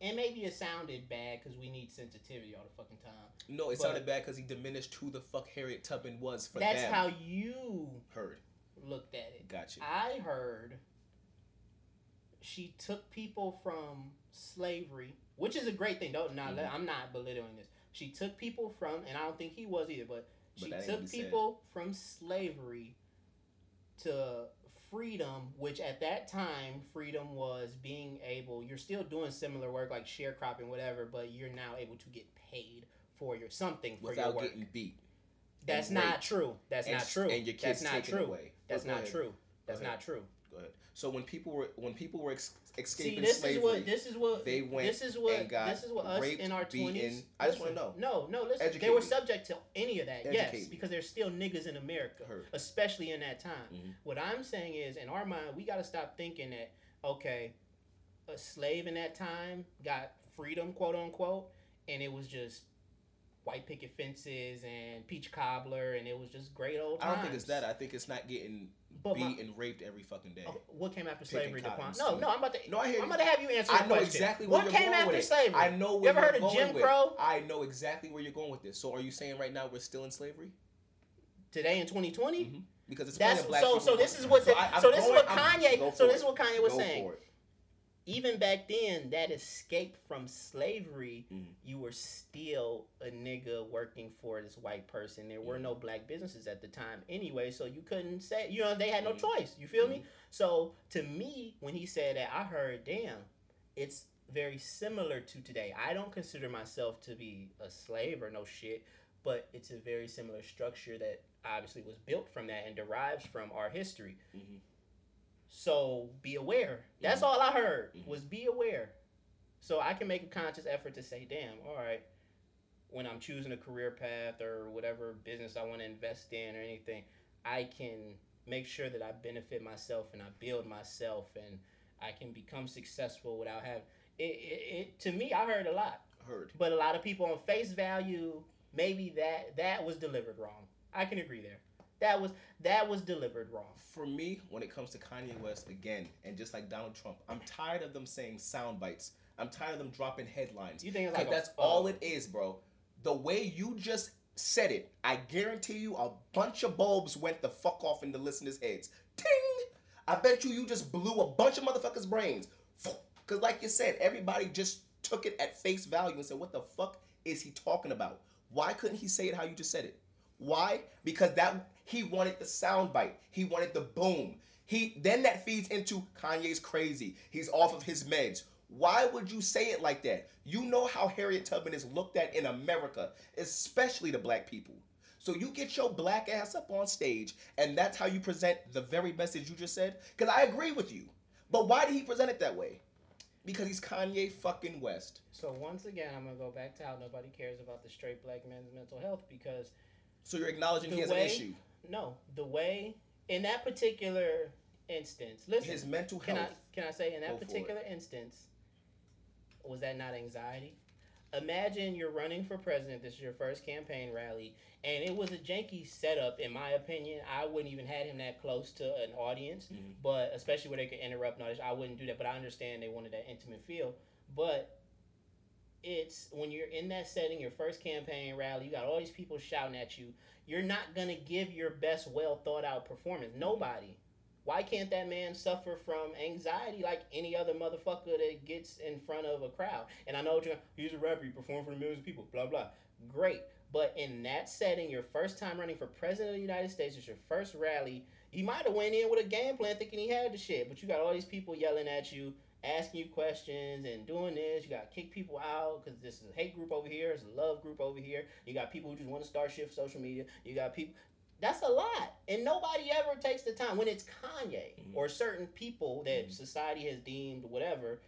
and maybe it sounded bad because we need sensitivity all the fucking time. No, it But- sounded bad because he diminished who the fuck Harriet Tubman was for That's them. how you Heard. looked at it. Gotcha. I heard she took people from slavery, which is a great thing. Don't not Mhm. I'm not belittling this. She took people from, and I don't think he was either, but she took he said. people from slavery to freedom, which at that time freedom was being able. You're still doing similar work like sharecropping, whatever, but you're now able to get paid for your something for Without your work. getting beat. That's not raped. true. That's and, not true. And your kids That's not taken true. away. That's not true. That's not true. Go ahead. So when people were when people were ex- See, escaping this slavery, is what this is what they went this is what and got this is what us raped, in our twenties. I just wanna know. No, no, listen. Educate they were subject to any of that. Educate yes, me. because there's still niggas in America, Heard. especially in that time. Mhm. What I'm saying is, in our mind, we got to stop thinking that okay, a slave in that time got freedom, quote unquote, and it was just white picket fences and peach cobbler, and it was just great old Times. I don't think it's that. I think it's not getting But beat my- and raped every fucking day. Oh, what came after Picking slavery? Daquan? No, no, I'm about to. No, I hear I'm you. about to have you answer. I know question. exactly where what you're came going after it. slavery. I know where You ever you're heard of Jim. Crow? I know exactly where you're going with this. So are you saying right now we're still in slavery? Today in 2020. Mhm. Because it's That's black so. So this is what. The, I- so this is what Kanye. So this is what Kanye was saying. Even back then, that escape from slavery, Mhm. you were still a nigga working for this white person. There were Mhm. no black businesses at the time anyway, so you couldn't say. You know, they had no Mhm. choice. You feel me? Mhm. So to me, when he said that, I heard, damn, it's very similar to today. I don't consider myself to be a slave or no shit, but it's a very similar structure that obviously was built from that and derives from our history. Mhm. So be aware. That's all I heard Mhm. was be aware. So I can make a conscious effort to say, damn, all right, when I'm choosing a career path or whatever business I want to invest in or anything, I can make sure that I benefit myself and I build myself and I can become successful without having it, it, it to me I heard a lot. Heard. But a lot of people on face value, maybe that that was delivered wrong. I can agree there. That was that was delivered wrong. For me, when it comes to Kanye West again, and just like Donald Trump, I'm tired of them saying sound bites. I'm tired of them dropping headlines. You think it's like a- that's uh, all it is, bro. The way you just said it, I guarantee you a bunch of bulbs went the fuck off in the listeners' heads. Ting! I bet you you just blew a bunch of motherfuckers' brains. Because, like you said, everybody just took it at face value and said, what the fuck is he talking about? Why couldn't he say it how you just said it? Why? Because that he wanted the sound bite. He wanted the boom. He then that feeds into Kanye's crazy. He's off of his meds. Why would you say it like that? You know how Harriet Tubman is looked at in America, especially the black people. So you get your black ass up on stage, and that's how you present the very message you just said. Because I agree with you. But why did he present it that way? Because he's Kanye fucking West. So once again, I'm gonna go back to how nobody cares about the straight black man's mental health because So you're acknowledging The he has way- an issue. no, the way in that particular instance, listen, His mental can health. I can I say in that particular instance, was that not anxiety? Imagine you're running for president. This is your first campaign rally, and it was a janky setup, in my opinion. I wouldn't even had him that close to an audience, Mhm. but especially where they could interrupt this, I wouldn't do that. But I understand they wanted that intimate feel. But it's when you're in that setting, your first campaign rally, you got all these people shouting at you. You're not gonna give your best, well thought out performance. Nobody. Why can't that man suffer from anxiety like any other motherfucker that gets in front of a crowd? And I know you're, he's a rapper, he performed for millions of people, blah blah. Great, but in that setting, your first time running for president of the United States, it's your first rally. He might have went in with a game plan thinking he had the shit, but you got all these people yelling at you, asking you questions, and doing this. You got to kick people out because this is a hate group over here, it's a love group over here. You got people who just want to start shift social media. You got people. That's a lot, and nobody ever takes the time when it's Kanye Mhm. or certain people that Mhm. society has deemed whatever.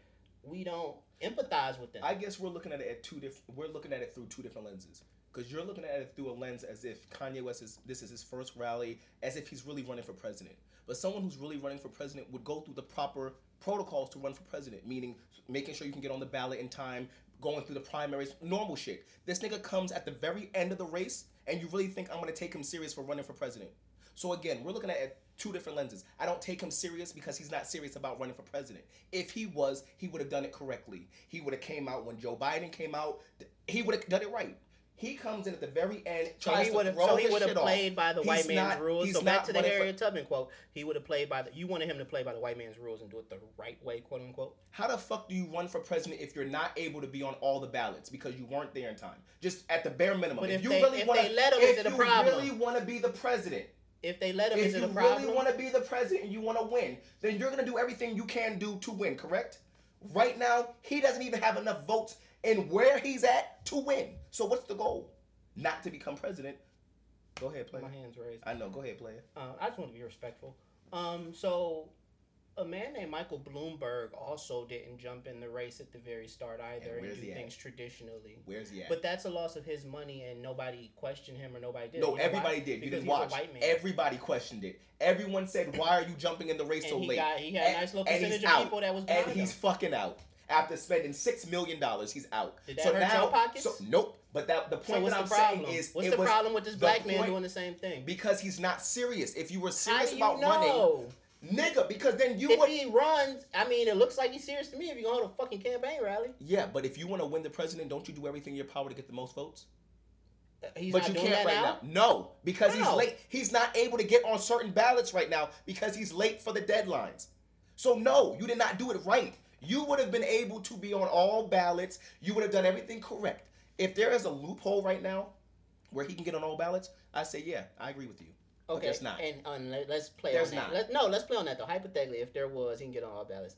We don't empathize with them. I guess we're looking at it at two different. We're looking at it through two different lenses. Because you're looking at it through a lens as if Kanye West is this is his first rally, as if he's really running for president. But someone who's really running for president would go through the proper protocols to run for president, meaning making sure you can get on the ballot in time, going through the primaries, normal shit. This nigga comes at the very end of the race, and you really think I'm gonna take him serious for running for president? So again, we're looking at two different lenses. I don't take him serious because he's not serious about running for president. If he was, he would have done it correctly. He would have came out when Joe Biden came out. He would have done it right. He comes in at the very end, So tries he to would have. So he would have off. played by the He's white man's not- rules. So back to the for- Harriet Tubman quote. He would have played by the. You wanted him to play by the white man's rules and do it the right way, quote unquote. How the fuck do you run for president if you're not able to be on all the ballots because you weren't there in time? Just at the bare minimum. But if, if you they- really want they let him, is if you problem? really want to be the president, If they let him, if is it you a problem? really want to be the president and you want to win, then you're gonna do everything you can do to win. Correct? Right now, he doesn't even have enough votes in where he's at to win. So what's the goal? Not to become president. Go ahead, play. My hands raised. I know. Go ahead, play. Uh, I just want to be respectful. Um, so a man named Michael Bloomberg also didn't jump in the race at the very start either And and, do at? things traditionally. Where's he at? But that's a loss of his money, and nobody questioned him or nobody did. No, You everybody why? did. You Because didn't he's watch. A white man. Everybody questioned it. Everyone said, "Why are you jumping in the race and so he late?" got he had a nice little percentage of out. people that was and he's him. fucking out after spending six million dollars. He's out. Did that so hurt now, your pockets? so nope. But that the point that the I'm problem? saying is, what's the problem with this black man doing the same thing? because he's not serious. If you were serious about running, nigga, because then you if would. he runs, I mean, it looks like he's serious to me. If you're gonna hold a fucking campaign rally, Yeah, but if you want to win the president, don't you do everything in your power to get the most votes? he's but you can't that right now. now. No, because he's late. He's not able to get on certain ballots right now because he's late for the deadlines. So no, you did not do it right. You would have been able to be on all ballots. You would have done everything correct. If there is a loophole right now where he can get on all ballots, I say yeah, I agree with you. But Okay, there's not. and um, let, us play There's on that. not. Let, no, let's play on that though. Hypothetically, if there was, he can get on all ballots.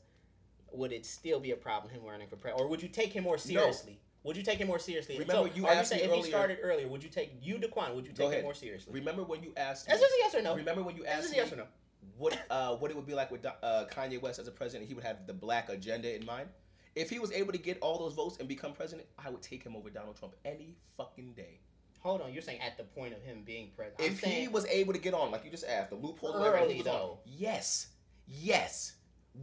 Would it still be a problem him running for president, or would you take him more seriously? No. Would you take him more seriously? Remember so, you asked me saying if earlier- he started earlier, would you take you, Daquan? Would you take him more seriously? Remember when you asked me? Just a yes or no. Remember when you asked just a yes or no. What uh, what it would be like with uh, Kanye West as a president? He would have the black agenda in mind. If he was able to get all those votes and become president, I would take him over Donald Trump any fucking day. Hold on, you're saying at the point of him being president. If he was able to get on, like you just asked, the loophole Early, was on, yes, yes,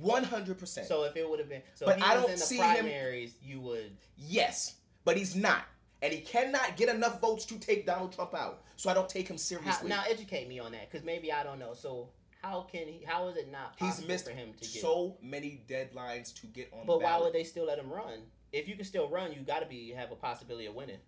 one hundred percent, so if it would have been so But I don't in the see him- you would. yes. But he's not, and he cannot get enough votes to take Donald Trump out. So I don't take him How, seriously. now educate me on that, because maybe I don't know. So how can he? How is it not He's possible missed for him to get? so many deadlines to get on. But why would they still let him run? If you can still run, you got to be have a possibility of winning.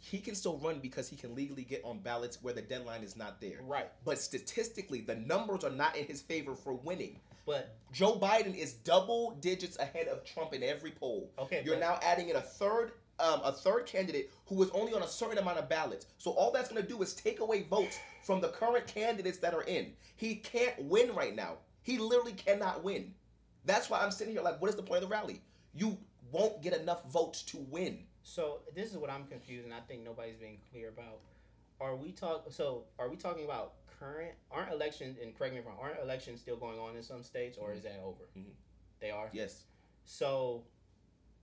he can still run because he can legally get on ballots where the deadline is not there. Right. But statistically, the numbers are not in his favor for winning. But Joe Biden is double digits ahead of Trump in every poll. okay, You're now adding in a third, um, a third candidate who is only on a certain amount of ballots. So all that's going to do is take away votes from the current candidates that are in. He can't win right now. He literally cannot win. That's why I'm sitting here like, what is the point of the rally? You won't get enough votes to win. So this is what I'm confused, and I think nobody's being clear about. Are we talk? So are we talking about current? Aren't elections? And correct me if I'm wrong. Aren't elections still going on in some states, or is that over? Mhm. They are. Yes. So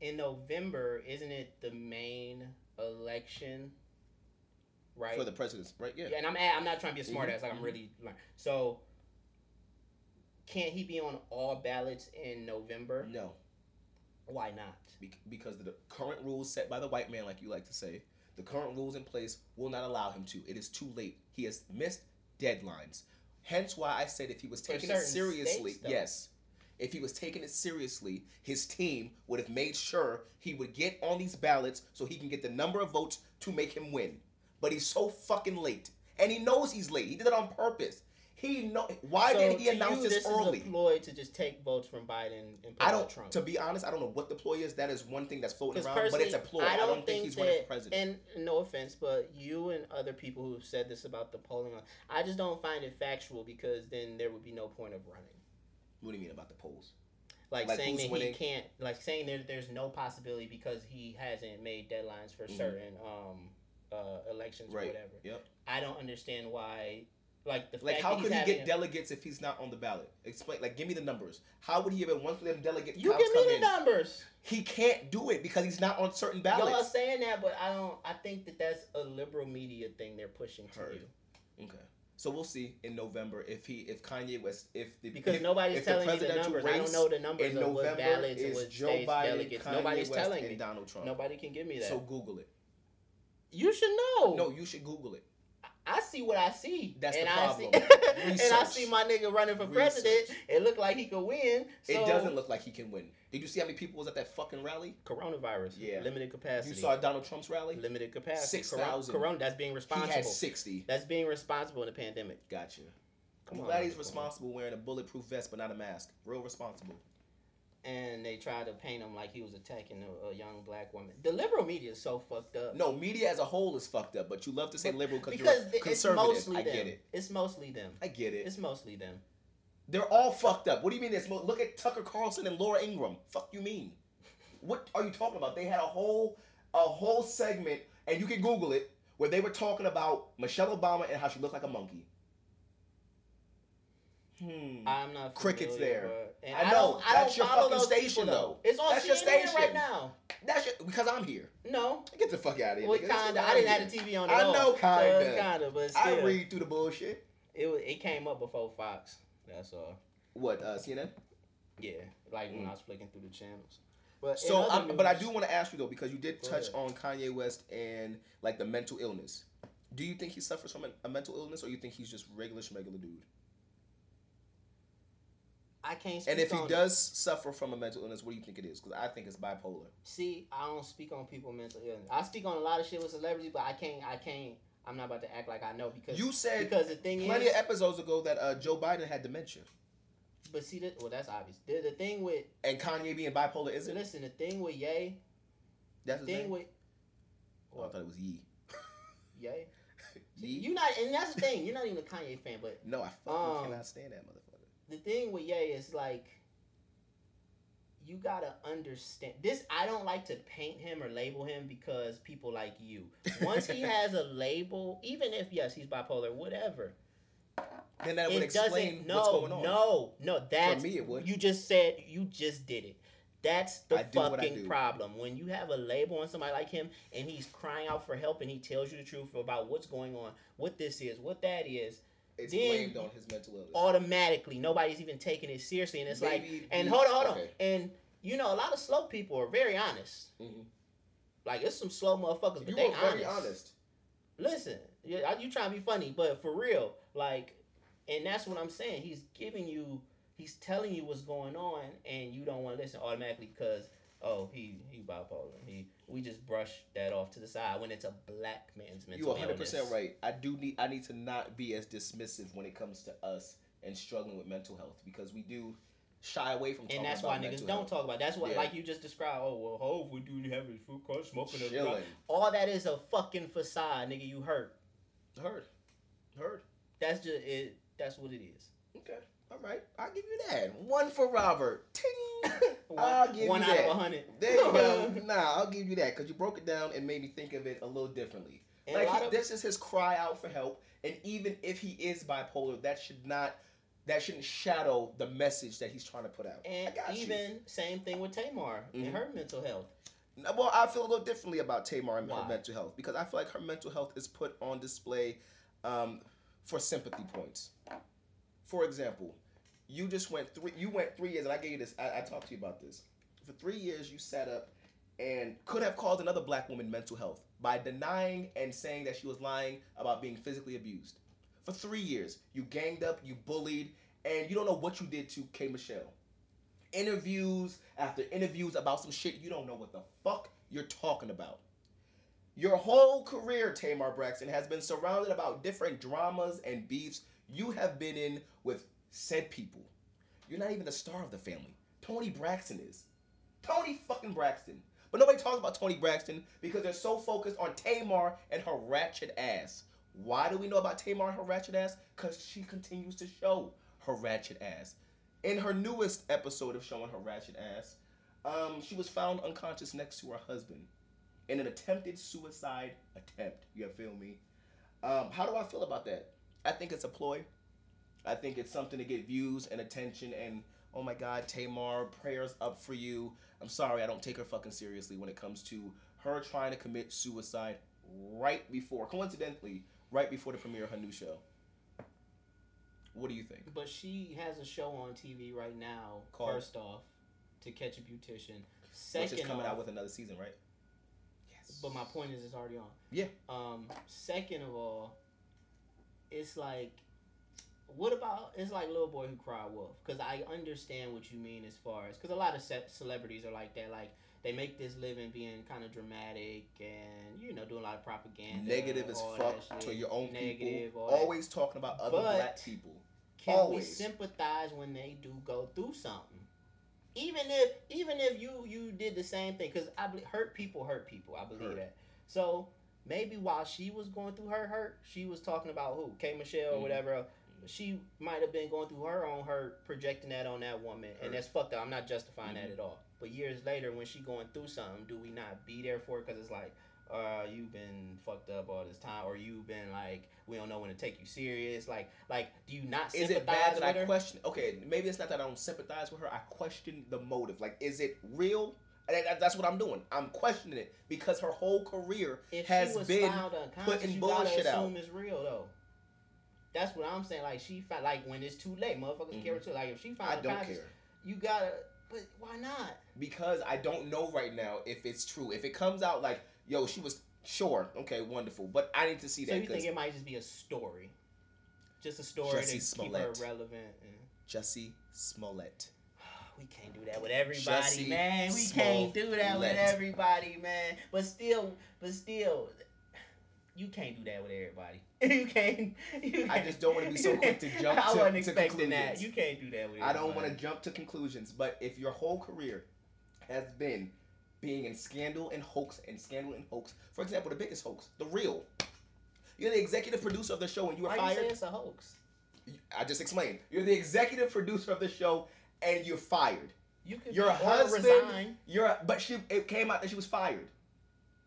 in November, isn't it the main election? Right. For the presidents, right? Yeah. Yeah, and I'm I'm not trying to be a smart Mhm, ass. Like I'm mhm. really like so. Can't he be on all ballots in November? No. Why not? Be- because the current rules set by the white man, like you like to say, the current rules in place will not allow him to. It is too late. He has missed deadlines. Hence why I said if he was For taking it certain seriously, states, yes. If he was taking it seriously, his team would have made sure he would get on these ballots so he can get the number of votes to make him win. But he's so fucking late. And he knows he's late. He did it on purpose. He know why So didn't he announce you, this, this early? is a ploy to just take votes from Biden and put I don't. Trump. To be honest, I don't know what the ploy is. That is one thing that's floating around, but it's a ploy. I don't, think, he's that, running for president. And no offense, but you and other people who have said this about the polling, I just don't find it factual because then there would be no point of running. What do you mean about the polls? Like, Like, saying that winning? he can't, like saying that there's no possibility because he hasn't made deadlines for Mhm. certain um, uh, elections Right. or whatever. Yep. I don't understand why. Like the Like, how could he get delegates if he's not on the ballot? Explain. Like, give me the numbers. How would he have once them delegate You give me the in? numbers. He can't do it because he's not on certain ballots. Y'all are saying that, but I don't. I think that that's a liberal media thing they're pushing to Heard. you. Okay. So we'll see in November if he if Kanye West if the Because if, nobody's if the telling me the presidential numbers. I don't know the numbers in of what ballots is what Joe Biden, delegates. Kanye Nobody's West, telling me. Donald Trump. Nobody can give me that. So Google it. you should know. No, you should Google it. I see what I see. That's and the I problem. see, and I see my nigga running for president. It looked like he could win. So it doesn't look like he can win. Did you see how many people was at that fucking rally? coronavirus. Yeah. Limited capacity. You saw Donald Trump's rally? limited capacity. 6,000. Corona, corona. That's being responsible. He had sixty. That's being responsible in the pandemic. Gotcha. Come I'm on, glad he's responsible wearing a bulletproof vest but not a mask. Real responsible. And they tried to paint him like he was attacking a, a young black woman. The liberal media is so fucked up. No, media as a whole is fucked up, but you love to say liberal because because you're it's conservative. mostly I them. get it. It's mostly them. I get it. It's mostly them. They're all fucked up. What do you mean? Mo- look at Tucker Carlson and Laura Ingraham. Fuck you mean? What are you talking about? They had a whole a whole segment, and you can Google it, where they were talking about Michelle Obama and how she looked like a monkey. Hmm. I'm not Crickets there. but- I I, know. I don't That's your fucking station, though. It's on That's your station right now. That's your, because I'm here. No, Get the fuck out of here. well, kinda. I didn't have the TV on. I all, know, kinda. kinda, but still, I read through the bullshit. it it came up before Fox. That's all. What uh, CNN? Yeah, like when Mm. I was flicking through the channels. But So, I'm, but I do want to ask you though, because you did touch ahead. on Kanye West and like the mental illness. Do you think he suffers from a, mental illness, or you think he's just regular regular dude? I can't. Speak And if he it. does suffer from a mental illness, what do you think it is? Because I think it's bipolar. See, I don't speak on people mental illness. I speak on a lot of shit with celebrities, but I can't. I can't. I'm not about to act like I know because You said because the thing plenty is. of episodes ago that uh, Joe Biden had dementia, but see, that well, that's obvious. The, the thing with and Kanye being bipolar isn't. listen, the thing with Ye, That's the thing name. with Oh, I thought it was Yee. Ye, Yee. you not, and that's the thing. You're not even a Kanye fan, but No, I fucking Um, cannot stand that motherfucker. the thing with Ye is like you gotta understand this. I don't like to paint him or label him because people like you. Once he has a label, even if yes, he's bipolar, whatever. Then that would explain No, what's going on. no, no. That's me, it would. You just said you just did it. That's the I do what I fucking problem. When you have a label on somebody like him and he's crying out for help and he tells you the truth about what's going on, what this is, what that is, It's then- blamed on his mental illness. automatically nobody's even taking it seriously. And it's like, and hold on, hold on. okay. And you know, a lot of slow people are very honest. Mhm. Like, it's some slow motherfuckers, but You they honest. honest. Listen, you, you trying to be funny, but for real, like, and that's what I'm saying. He's giving you, he's telling you what's going on, and you don't want to listen automatically because oh he he bipolar. He we just brush that off to the side when it's a black man's mental You 100 percent right. I do need I need to not be as dismissive when it comes to us and struggling with mental health because we do shy away from talking And that's why niggas don't health. talk about. it. That's what Yeah. like you just described. Oh well, Hove would do have his food car smoking a Chilling. All that is a fucking facade, nigga. You hurt. Heard. Heard. That's just it. That's what it is. Okay. All right. I'll give you that. One for Robert. Ting. One, I'll give one you out that. of a hundred. There you go. nah, I'll give you that because you broke it down and made me think of it a little differently. And like he, of- this is his cry out for help, and even if he is bipolar, that should not, that shouldn't shadow the message that he's trying to put out. And I got you. even same thing with Tamar Mhm. and her mental health. Well, I feel a little differently about Tamar and Why? her mental health because I feel like her mental health is put on display um, for sympathy points. For example, you just went three. You went three years, and I gave you this. I, I talked to you about this. For three years, you sat up and could have caused another black woman mental health by denying and saying that she was lying about being physically abused. For three years, you ganged up, you bullied, and you don't know what you did to K. Michelle interviews after interviews about some shit you don't know what the fuck you're talking about. Your whole career, Tamar Braxton, has been surrounded about different dramas and beefs you have been in with said people. You're not even the star of the family. Toni Braxton is. Toni fucking Braxton. But nobody talks about Toni Braxton because they're so focused on Tamar and her ratchet ass. Why do we know about Tamar and her ratchet ass? Because she continues to show her ratchet ass. In her newest episode of showing her ratchet ass, um, she was found unconscious next to her husband in an attempted suicide attempt. You feel me? Um, how do I feel about that? I think it's a ploy. I think it's something to get views and attention. And oh my God, Tamar, prayers up for you. I'm sorry, I don't take her fucking seriously when it comes to her trying to commit suicide right before, coincidentally, right before the premiere of her new show. What do you think? But she has a show on TV right now. Called- First off, to catch a beautician. Which Second is coming off, out with another season, right? Yes. But my point is, it's already on. Yeah. Um. Second of all, it's like, what about? It's like little boy who cried wolf. Because I understand what you mean as far as because a lot of ce- celebrities are like that. Like they make this living being kind of dramatic and you know doing a lot of propaganda. Negative as fuck to your own Negative, people. all that. Always talking about other But- black people. Can Always. we sympathize when they do go through something? Even if even if you you did the same thing, because I believe hurt people hurt people. I believe Hurt. that. So maybe while she was going through her hurt, she was talking about who K Michelle or Mhm. whatever. She might have been going through her own hurt, projecting that on that woman, Hurt. and that's fucked up. I'm not justifying that Mhm. at all. But years later, when she going through something, do we not be there for it? Because it's like, uh, you've been fucked up all this time, or you've been like, we don't know when to take you serious. Like, like, do you not Is it bad that I question? Okay, maybe it's not that I don't sympathize with her. I question the motive. Like, is it real? That- that's what I'm doing. I'm questioning it because her whole career if has she was been putting you gotta bullshit out. assume it's real though. That's what I'm saying. Like she found, like when it's too late, motherfuckers Mhm. care too. Like if she found I don't care you gotta. But why not? because I don't know right now if it's true. If it comes out like, yo, she was sure, okay, wonderful, but I need to see So that you think it might just be a story, just a story Jussie to keep her Smollett. relevant? And, Jussie Smollett. We can't do that with everybody, Jussie man. We can't do that with everybody, man. But still, but still. You can't do that with everybody. You can't. You I just don't wanna be so quick to jump to I to- wasn't to expecting that. You can't do that with. I don't want to jump to conclusions, but if your whole career has been being in scandal and hoax and scandal and hoax, for example, the biggest hoax, the real. You're the executive producer of the show and you were Why you say fired. it's a hoax? I just explained. You're the executive producer of the show and you're fired. You could Your husband- resign, You're, but she. It came out that she was fired.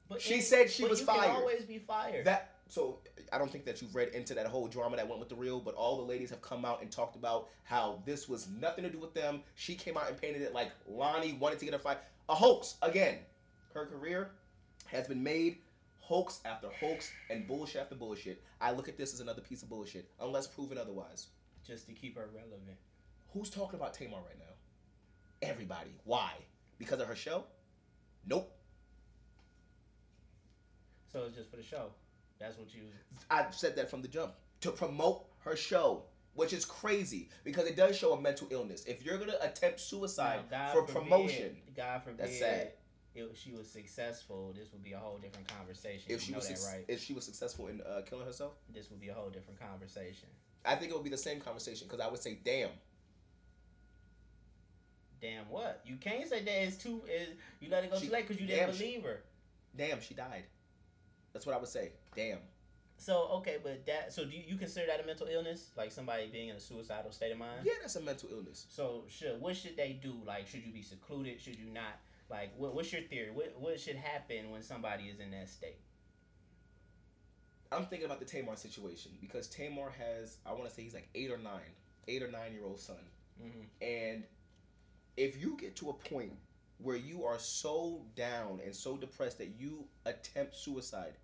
but she it- said she was fired. Can always be fired. That so I don't think that you've read into that whole drama that went with the real, but all the ladies have come out and talked about how this was nothing to do with them. She came out and painted it like Loni wanted to get a fight. A hoax again. Her career has been made hoax after hoax and bullshit after bullshit. I look at this as another piece of bullshit, unless proven otherwise. just to keep her relevant. Who's talking about Tamar right now? Everybody. Why? Because of her show? Nope. So it's just for the show. That's what you. I've said that from the jump to promote her show, which is crazy because it does show a mental illness. If you're gonna attempt suicide Now, God for forbid- promotion, God forbid. That's sad. If she was successful, this would be a whole different conversation. if you she know was that, suc- right? if she was successful in uh, killing herself, This would be a whole different conversation. I think it would be the same conversation because I would say, "Damn, Damn what? You can't say that it's too. Is you let it go She- too late because you didn't she- believe her. damn, she died." That's what I would say. Damn. So okay, but that. So do you, you consider that a mental illness, like somebody being in a suicidal state of mind? Yeah, that's a mental illness. So should what should they do? Like, should you be secluded? Should you not? Like, what, what's your theory? What what should happen when somebody is in that state? I'm thinking about the Tamar situation because Tamar has, I want to say he's like eight or nine, eight or nine year old son. Mm-hmm. And if you get to a point where you are so down and so depressed that you attempt suicide,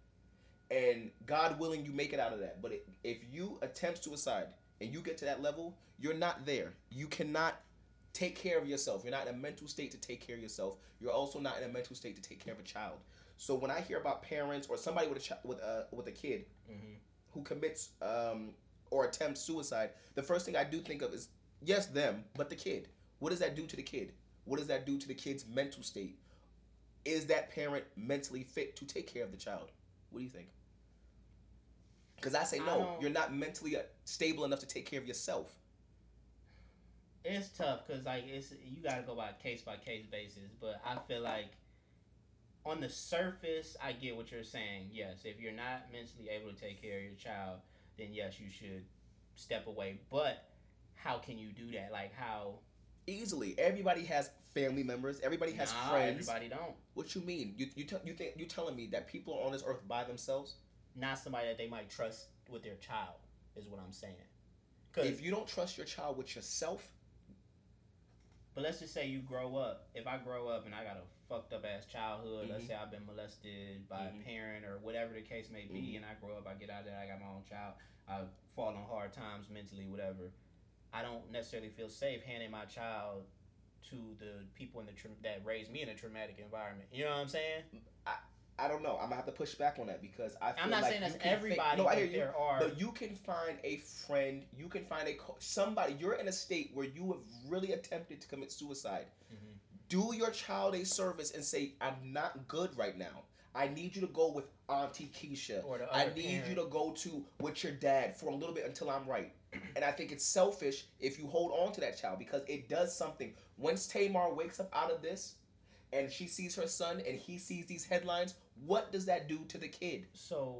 and God willing, you make it out of that, but if you attempt suicide and you get to that level, you're not there. You cannot take care of yourself. You're not in a mental state to take care of yourself. You're also not in a mental state to take care of a child. So when I hear about parents or somebody with a chi- with a with a kid Mm-hmm. who commits um, or attempts suicide, the first thing I do think of is yes, them, but the kid. What does that do to the kid? What does that do to the kid's mental state? Is that parent mentally fit to take care of the child? What do you think? Because I say no, don't- you're not mentally uh, stable enough to take care of yourself. It's tough because like it's you got to go by case by case basis. But I feel like on the surface, I get what you're saying. Yes, if you're not mentally able to take care of your child, then yes, you should step away. But how can you do that? Like how? Easily, everybody has family members. Everybody has Nah, friends. Everybody don't. What you mean? You you, tell you think you telling me that people are on this earth by themselves? Not somebody that they might trust with their child is what I'm saying. Cause If you don't trust your child with yourself, But let's just say you grow up. If I grow up and I got a fucked up ass childhood, let's Mhm. say I've been molested by Mhm. a parent or whatever the case may be, Mhm. and I grow up, I get out there, I got my own child, I fall on hard times mentally, whatever. I don't necessarily feel safe handing my child to the people in the tra- that raised me in a traumatic environment. You know what I'm saying? I I don't know. I'm gonna have to push back on that because I feel I'm not like saying that's you can fa- everybody, no, I hear you. there are. But you can find a friend. You can find a co- somebody. You're in a state where you have really attempted to commit suicide. Mhm. Do your child a service and say, "I'm not good right now. I need you to go with Auntie Keisha. Or the I need parent. you to go to with your dad for a little bit until I'm right." And I think it's selfish if you hold on to that child because it does something. Once Tamar wakes up out of this, and she sees her son, and he sees these headlines, what does that do to the kid? So,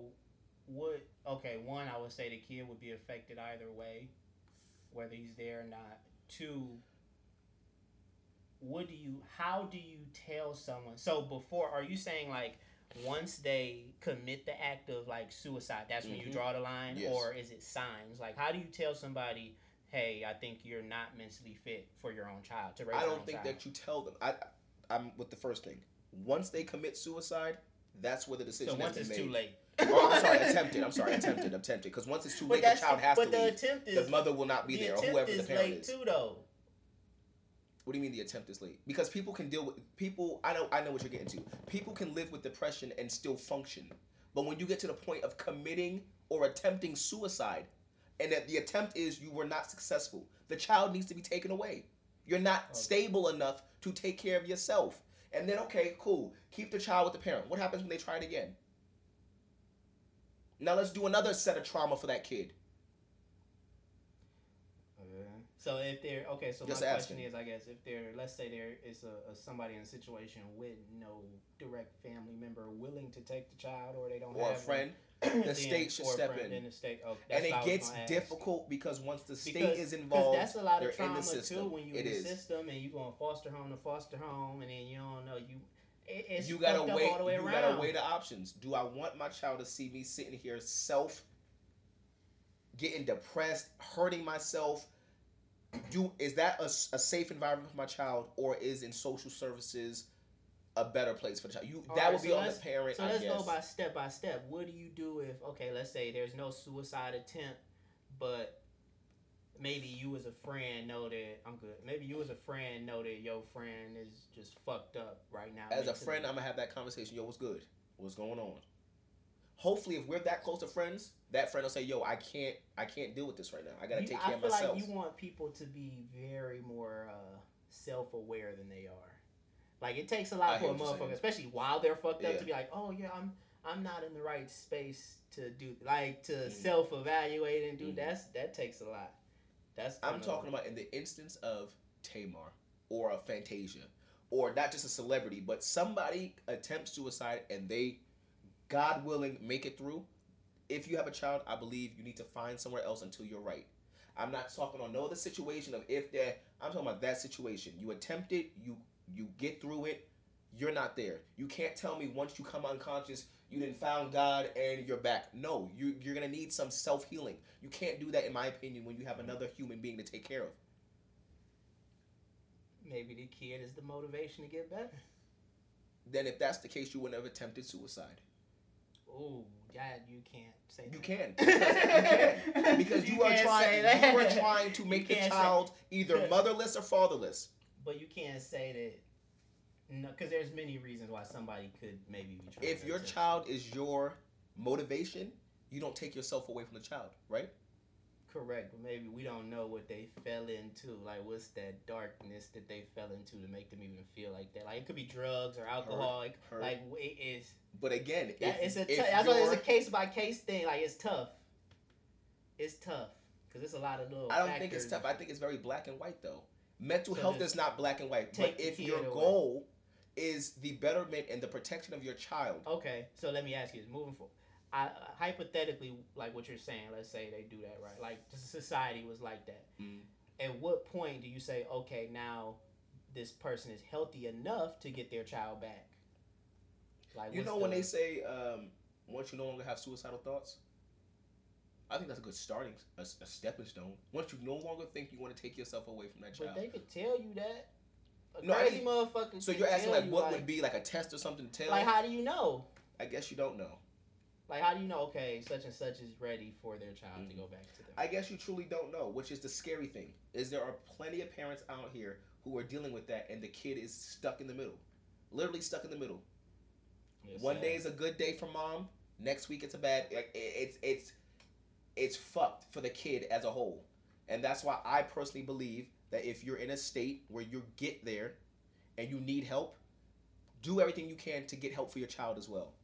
what, okay? One, I would say the kid would be affected either way, whether he's there or not. Two, what do you? How do you tell someone? So before, are you saying like once they commit the act of like suicide, that's when you Mhm. draw the line, Yes. or is it signs? Like, how do you tell somebody? Hey, I think you're not mentally fit for your own child to raise. I don't think child. that you tell them. I, I'm with the first thing. Once they commit suicide, that's where the decision So once it's too late. oh, I'm sorry, attempted. I'm sorry, attempted, attempted. Because once it's too late, the child has but to the leave. attempt The is mother will not be the there, or whoever the parent late is. too, though. What do you mean the attempt is late? Because people can deal with people. I know. I know what you're getting to. People can live with depression and still function. But when you get to the point of committing or attempting suicide, and that the attempt is you were not successful, the child needs to be taken away. You're not Okay. stable enough to take care of yourself. And then okay, cool. Keep the child with the parent. What happens when they try it again? Now let's do another set of trauma for that kid. So if they're okay, so Just my asking. question is, I guess, if there, let's say there is a, a somebody in a situation with no direct family member willing to take the child, or they don't Or a friend. one, the state should step friend, in. The state, okay, and it gets gonna ask. difficult because once the state Because- is involved, that's a lot of in trauma the system. too. When you It in the is. system and you going foster home to foster home, and then you don't know you. It, it's you gotta wait. all the way you around. gotta weigh the options. Do I want my child to see me sitting here self, getting depressed, hurting myself? Do is that a, a safe environment for my child, or is in social services a better place for the child? You All that right, would be so on the parent. So I let's guess. go by step by step. What do you do if okay, let's say there's no suicide attempt, but maybe you as a friend know that I'm good. Maybe you as a friend know that your friend is just fucked up right now. As a friend, I'm gonna have that conversation. Yo, what's good? What's going on? Hopefully, if we're that close to friends, that friend will say, "Yo, I can't, I can't deal with this right now. I gotta You- take I care of feel myself." like you want people to be very more uh, self-aware than they are. Like it takes a lot hear for a motherfucker, especially while they're fucked up, Yeah. to be like, "Oh yeah, I'm I'm not in the right space to do like to Mhm. self-evaluate and do Mhm. that's that takes a lot." That's I'm talking about in the instance of Tamar or a Fantasia, or not just a celebrity, but somebody attempts suicide and they, God willing, make it through. If you have a child, I believe you need to find somewhere else until you're right. I'm not talking on no other situation of if they're. I'm talking about that situation. You attempt it, you you get through it. You're not there. You can't tell me once you come unconscious, you didn't found God and you're back. No, you you're gonna need some self healing. You can't do that, in my opinion, when you have another human being to take care of. maybe the kid is the motivation to get better. Then, if that's the case, you would never attempted suicide. Ooh, Dad, you can't say You that. can. You can. Because you, are trying. You are trying to make the can't say- child either motherless or fatherless. But you can't say that. No, because there's many reasons why somebody could maybe be trying. If your child is your motivation, you don't take yourself away from the child, right? Correct, but maybe we don't know what they fell into. Like, what's that darkness that they fell into to make them even feel like that? Like, it could be drugs or alcohol. Like, hurt. like it is. But again, That, if, it's a. if T- that's why it's a case by case thing. Like, it's tough. It's tough because it's a lot of little. I don't think it's tough. I think it's very black and white though. Mental So health is not black and white. But if your away. goal is the betterment and the protection of your child, Okay, so let me ask you moving forward, I, hypothetically, like what you're saying, let's say they do that, right? Like the society was like that. Mm. At what point do you say, okay, now this person is healthy enough to get their child back? Like you know when they say um, once you no longer have suicidal thoughts. I think that's a good starting, a, a stepping stone. Once you no longer think you want to take yourself away from that child, but they could tell you that. A No, I mean- motherfucker. So you're asking like what would be like a test or something to tell? Like how do you know? I guess you don't know. Like how do you know? Okay, such and such is ready for their child to Mhm. go back to them. I guess you truly don't know, which is the scary thing. Is there are plenty of parents out here who are dealing with that, and the kid is stuck in the middle, literally stuck in the middle. It's One sad. day is a good day for mom. Next week it's a bad. like, It's it's it's fucked for the kid as a whole, and that's why I personally believe that if you're in a state where you get there, and you need help, do everything you can to get help for your child as well.